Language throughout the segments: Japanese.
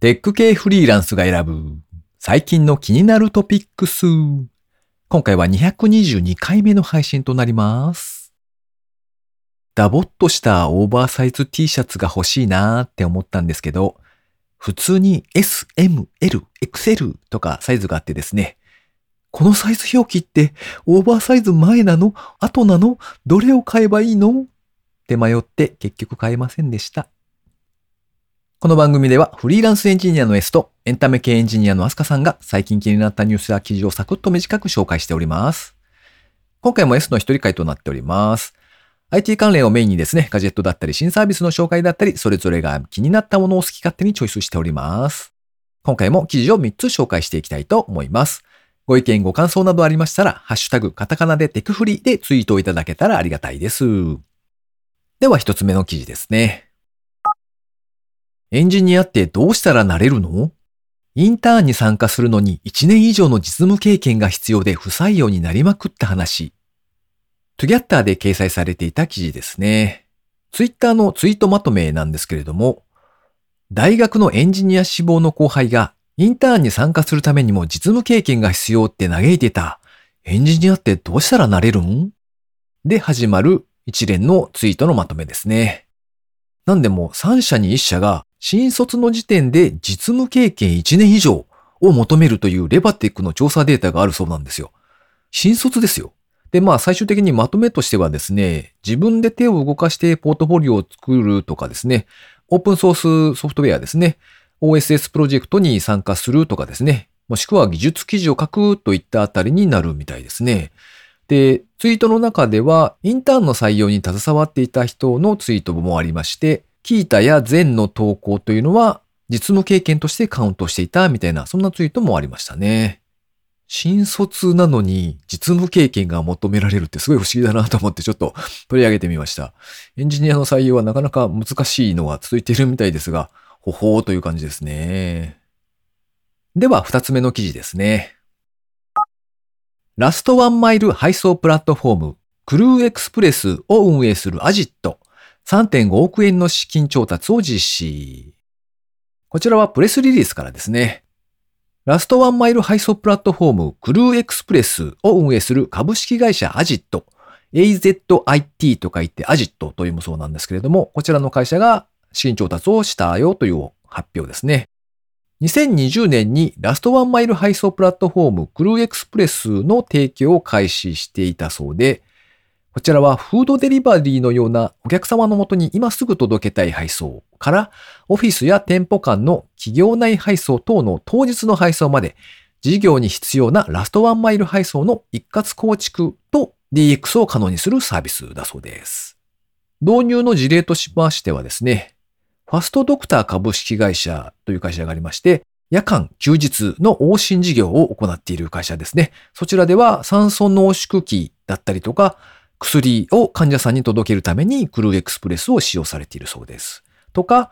テック系フリーランスが選ぶ最近の気になるトピックス。今回は222回目の配信となります。ダボっとしたオーバーサイズ T シャツが欲しいなーって思ったんですけど、普通に S、M、L、XL とかサイズがあってですね、このサイズ表記ってオーバーサイズ前なの？後なの？どれを買えばいいの？って迷って結局買えませんでした。この番組ではフリーランスエンジニアの S とエンタメ系エンジニアのアスカさんが最近気になったニュースや記事をサクッと短く紹介しております。今回も S の一人会となっております。IT 関連をメインにですね、ガジェットだったり新サービスの紹介だったり、それぞれが気になったものを好き勝手にチョイスしております。今回も記事を3つ紹介していきたいと思います。ご意見ご感想などありましたら、ハッシュタグカタカナでテクフリでツイートをいただけたらありがたいです。では一つ目の記事ですね。エンジニアってどうしたらなれるの？インターンに参加するのに1年以上の実務経験が必要で不採用になりまくった話。トゥギャッターで掲載されていた記事ですね。ツイッターのツイートまとめなんですけれども、大学のエンジニア志望の後輩がインターンに参加するためにも実務経験が必要って嘆いてた。エンジニアってどうしたらなれるん？で始まる一連のツイートのまとめですね。なんでも3社に1社が新卒の時点で実務経験1年以上を求めるというレバテックの調査データがあるそうなんですよ。新卒ですよ。で、まあ最終的にまとめとしてはですね、自分で手を動かしてポートフォリオを作るとかですね、オープンソースソフトウェアですね、OSS プロジェクトに参加するとかですね、もしくは技術記事を書くといったあたりになるみたいですね。で、ツイートの中では、インターンの採用に携わっていた人のツイートもありまして、キータやゼンの投稿というのは、実務経験としてカウントしていたみたいな、そんなツイートもありましたね。新卒なのに実務経験が求められるってすごい不思議だなと思ってちょっと取り上げてみました。エンジニアの採用はなかなか難しいのが続いているみたいですが、ほほーという感じですね。では、二つ目の記事ですね。ラストワンマイル配送プラットフォーム、クルーエクスプレスを運営するアジット、3.5億円の資金調達を実施。こちらはプレスリリースからですね。ラストワンマイル配送プラットフォーム、クルーエクスプレスを運営する株式会社アジット、AZIT と書いてアジットというもそうなんですけれども、こちらの会社が資金調達をしたよという発表ですね。2020年にラストワンマイル配送プラットフォームクルーエクスプレスの提供を開始していたそうで、こちらはフードデリバリーのようなお客様のもとに今すぐ届けたい配送からオフィスや店舗間の企業内配送等の当日の配送まで事業に必要なラストワンマイル配送の一括構築と DX を可能にするサービスだそうです。導入の事例としましてはですね、ファストドクター株式会社という会社がありまして、夜間、休日の往診事業を行っている会社ですね。そちらでは酸素濃縮器だったりとか、薬を患者さんに届けるためにクルーエクスプレスを使用されているそうです。とか、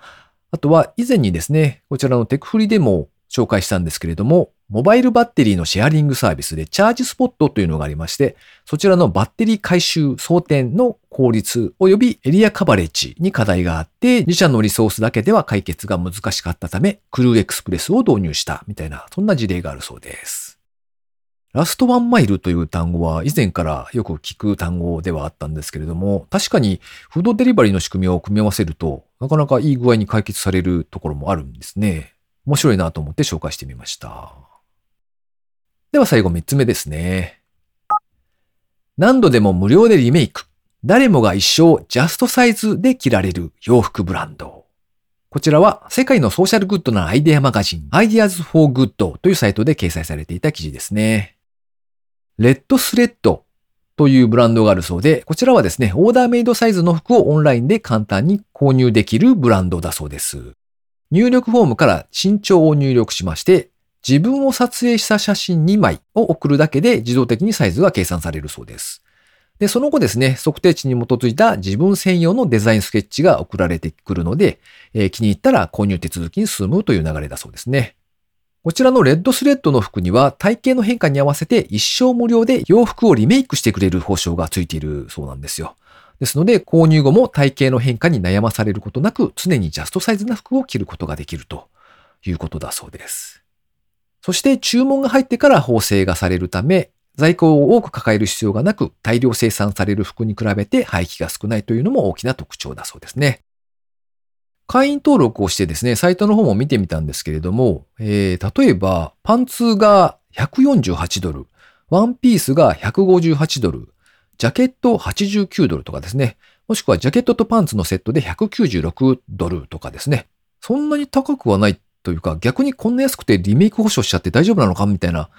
あとは以前にですね、こちらのテクフリでも紹介したんですけれども、モバイルバッテリーのシェアリングサービスでチャージスポットというのがありまして、そちらのバッテリー回収装填の効率及びエリアカバレッジに課題があって、自社のリソースだけでは解決が難しかったため、クルーエクスプレスを導入したみたいな、そんな事例があるそうです。ラストワンマイルという単語は以前からよく聞く単語ではあったんですけれども、確かにフードデリバリーの仕組みを組み合わせると、なかなかいい具合に解決されるところもあるんですね。面白いなと思って紹介してみました。では最後3つ目ですね。何度でも無料でリメイク。誰もが一生ジャストサイズで着られる洋服ブランド。こちらは世界のソーシャルグッドなアイデアマガジン Ideas for Good というサイトで掲載されていた記事ですね。レッドスレッドというブランドがあるそうで、こちらはですね、オーダーメイドサイズの服をオンラインで簡単に購入できるブランドだそうです。入力フォームから身長を入力しまして、自分を撮影した写真2枚を送るだけで自動的にサイズが計算されるそうです。で、その後ですね、測定値に基づいた自分専用のデザインスケッチが送られてくるので、えー気に入ったら購入手続きに進むという流れだそうですね。こちらのレッドスレッドの服には体型の変化に合わせて一生無料で洋服をリメイクしてくれる報奨がついているそうなんですよ。ですので、購入後も体型の変化に悩まされることなく、常にジャストサイズな服を着ることができるということだそうです。そして注文が入ってから縫製がされるため、在庫を多く抱える必要がなく、大量生産される服に比べて廃棄が少ないというのも大きな特徴だそうですね。会員登録をしてですね、サイトの方も見てみたんですけれども、えー、例えば、パンツが148ドル、ワンピースが158ドル、ジャケット89ドルとかですね、もしくはジャケットとパンツのセットで196ドルとかですね、そんなに高くはないというか、逆にこんな安くてリメイク保証しちゃって大丈夫なのかみたいな、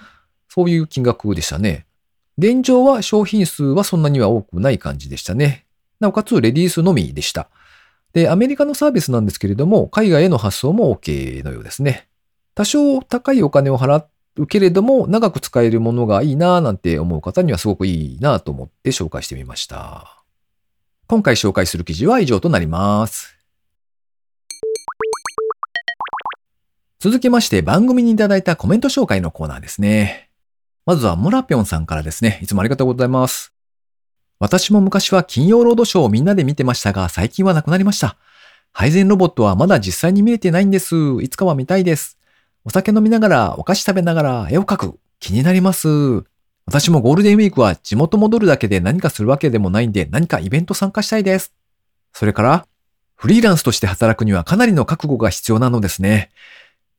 そういう金額でしたね。現状は商品数はそんなには多くない感じでしたね。なおかつレディースのみでした。で、アメリカのサービスなんですけれども、海外への発送も OK のようですね。多少高いお金を払うけれども、長く使えるものがいいなぁなんて思う方にはすごくいいなぁと思って紹介してみました。今回紹介する記事は以上となります。続きまして番組にいただいたコメント紹介のコーナーですね。まずはモラピョンさんからですね。いつもありがとうございます。私も昔は金曜ロードショーをみんなで見てましたが、最近はなくなりました。配膳ロボットはまだ実際に見れてないんです。いつかは見たいです。お酒飲みながら、お菓子食べながら絵を描く。気になります。私もゴールデンウィークは地元戻るだけで何かするわけでもないんで何かイベント参加したいです。それから、フリーランスとして働くにはかなりの覚悟が必要なのですね。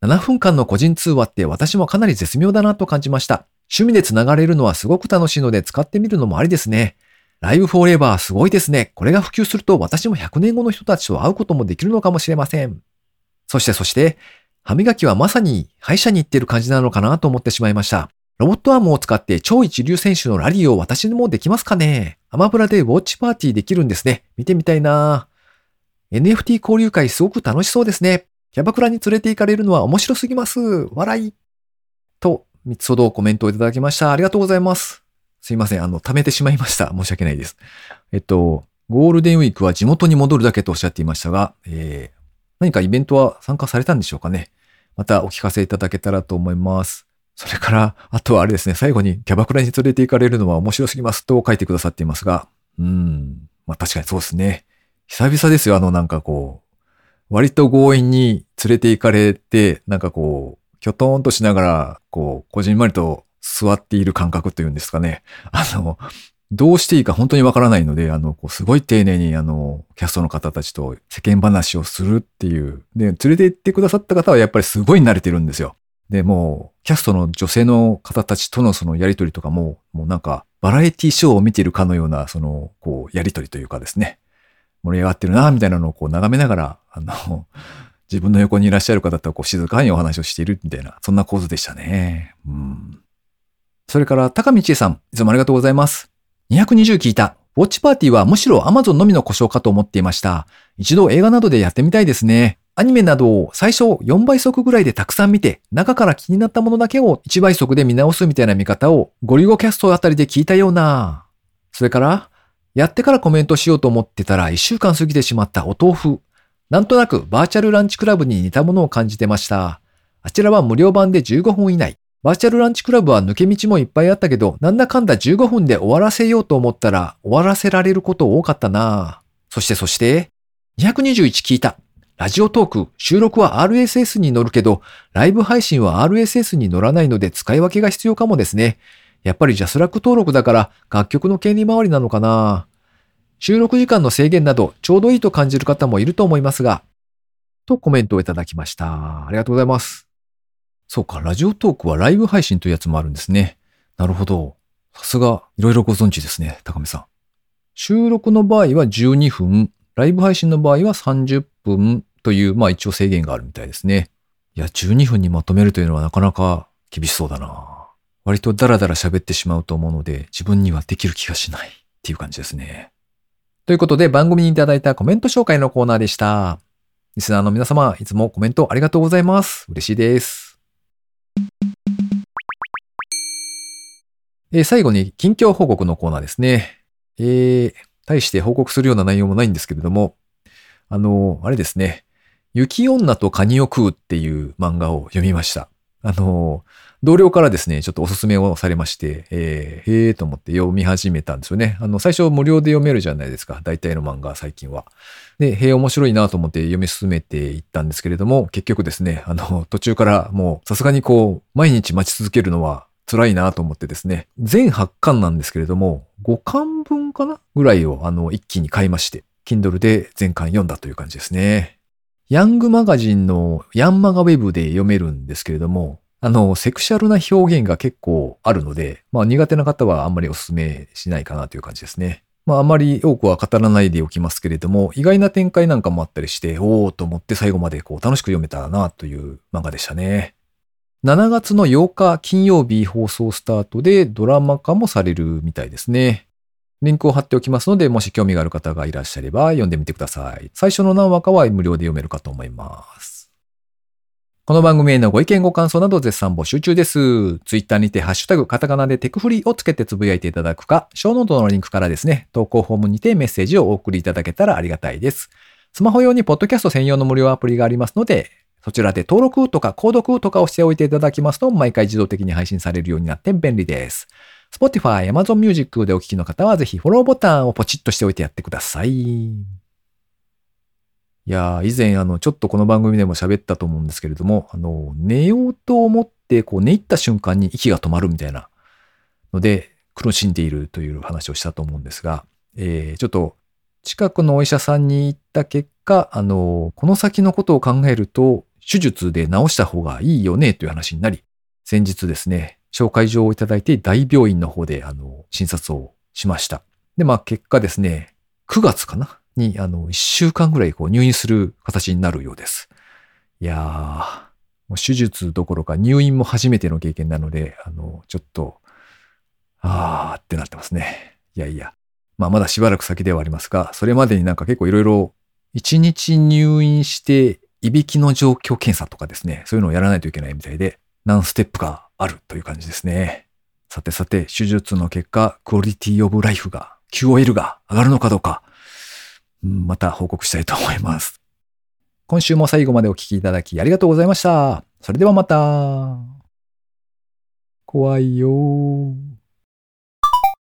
7分間の個人通話って私もかなり絶妙だなと感じました。趣味でつながれるのはすごく楽しいので使ってみるのもありですね。ライブフォーエバーすごいですね。これが普及すると私も100年後の人たちと会うこともできるのかもしれません。そしてそして、歯磨きはまさに歯医者に行ってる感じなのかなと思ってしまいました。ロボットアームを使って超一流選手のラリーを私にもできますかねアマプラでウォッチパーティーできるんですね。見てみたいな NFT 交流会すごく楽しそうですね。キャバクラに連れて行かれるのは面白すぎます。笑い。と、三つほどコメントをいただきました。ありがとうございます。すいません。あの、貯めてしまいました。申し訳ないです。えっと、ゴールデンウィークは地元に戻るだけとおっしゃっていましたが、えー、何かイベントは参加されたんでしょうかね。またお聞かせいただけたらと思います。それから、あとはあれですね、最後にキャバクラに連れて行かれるのは面白すぎますと書いてくださっていますが、うん、まあ確かにそうですね。久々ですよ、あのなんかこう、割と強引に連れて行かれて、なんかこう、きょとんとしながら、こう、こじんまりと座っている感覚というんですかね。あの、どうしていいか本当にわからないので、あの、こうすごい丁寧に、あの、キャストの方たちと世間話をするっていう。で、連れて行ってくださった方はやっぱりすごい慣れてるんですよ。で、もう、キャストの女性の方たちとのそのやりとりとかも、もうなんか、バラエティショーを見ているかのような、その、こう、やりとりというかですね。盛り上がってるな、みたいなのをこう眺めながら、あの、自分の横にいらっしゃる方とこう静かにお話をしているみたいな、そんな構図でしたね。うん。それから、高道恵さん、いつもありがとうございます。220聞いた。ウォッチパーティーはむしろ Amazon のみの故障かと思っていました。一度映画などでやってみたいですね。アニメなどを最初4倍速ぐらいでたくさん見て、中から気になったものだけを1倍速で見直すみたいな見方をゴリゴキャストあたりで聞いたような。それから、やってからコメントしようと思ってたら1週間過ぎてしまったお豆腐。なんとなくバーチャルランチクラブに似たものを感じてました。あちらは無料版で15分以内。バーチャルランチクラブは抜け道もいっぱいあったけど、なんだかんだ15分で終わらせようと思ったら終わらせられること多かったなそしてそして、221聞いた。ラジオトーク、収録は RSS に乗るけど、ライブ配信は RSS に乗らないので使い分けが必要かもですね。やっぱりジャスラック登録だから楽曲の権利回りなのかな収録時間の制限などちょうどいいと感じる方もいると思いますが、とコメントをいただきました。ありがとうございます。そうか、ラジオトークはライブ配信というやつもあるんですね。なるほど。さすが、いろいろご存知ですね、高見さん。収録の場合は12分、ライブ配信の場合は30分という、まあ一応制限があるみたいですね。いや、12分にまとめるというのはなかなか厳しそうだな。割とダラダラ喋ってしまうと思うので、自分にはできる気がしないっていう感じですね。ということで番組にいただいたコメント紹介のコーナーでした。リスナーの皆様、いつもコメントありがとうございます。嬉しいです。えー最後に近況報告のコーナーですね。えー、大して報告するような内容もないんですけれども、あの、あれですね。雪女とカニを食うっていう漫画を読みました。あの、同僚からですね、ちょっとおすすめをされまして、えー、へえーと思って読み始めたんですよね。あの、最初無料で読めるじゃないですか。大体の漫画、最近は。で、へえ、面白いなと思って読み進めていったんですけれども、結局ですね、あの、途中からもう、さすがにこう、毎日待ち続けるのは辛いなと思ってですね、全8巻なんですけれども、5巻分かなぐらいを、あの、一気に買いまして、Kindle で全巻読んだという感じですね。ヤングマガジンのヤンマガウェブで読めるんですけれども、あの、セクシャルな表現が結構あるので、まあ苦手な方はあんまりお勧めしないかなという感じですね。まああまり多くは語らないでおきますけれども、意外な展開なんかもあったりして、おーと思って最後までこう楽しく読めたなという漫画でしたね。7月の8日金曜日放送スタートでドラマ化もされるみたいですね。リンクを貼っておきますので、もし興味がある方がいらっしゃれば読んでみてください。最初の何話かは無料で読めるかと思います。この番組へのご意見ご感想など絶賛募集中です。ツイッターにてハッシュタグカタカナでテクフリーをつけてつぶやいていただくか、ショーノートのリンクからですね、投稿フォームにてメッセージをお送りいただけたらありがたいです。スマホ用にポッドキャスト専用の無料アプリがありますので、そちらで登録とか購読とかをしておいていただきますと、毎回自動的に配信されるようになって便利です。Spotify、Amazon Music でお聞きの方はぜひフォローボタンをポチッとしておいてやってください。いや以前、あの、ちょっとこの番組でも喋ったと思うんですけれども、あの、寝ようと思って、こう、寝入った瞬間に息が止まるみたいなので、苦しんでいるという話をしたと思うんですが、えー、ちょっと、近くのお医者さんに行った結果、あの、この先のことを考えると、手術で治した方がいいよねという話になり、先日ですね、紹介状をいただいて大病院の方で、あの、診察をしました。で、まあ結果ですね、9月かな？に、あの、一週間ぐらいこう入院する形になるようです。いやー、もう手術どころか入院も初めての経験なので、あの、ちょっと、あーってなってますね。いやいや。まあまだしばらく先ではありますが、それまでになんか結構いろいろ、一日入院して、いびきの状況検査とかですね、そういうのをやらないといけないみたいで、何ステップかあるという感じですね。さてさて、手術の結果、クオリティオブライフが、QOL が上がるのかどうか、また報告したいと思います。今週も最後までお聴きいただきありがとうございました。それではまた。怖いよ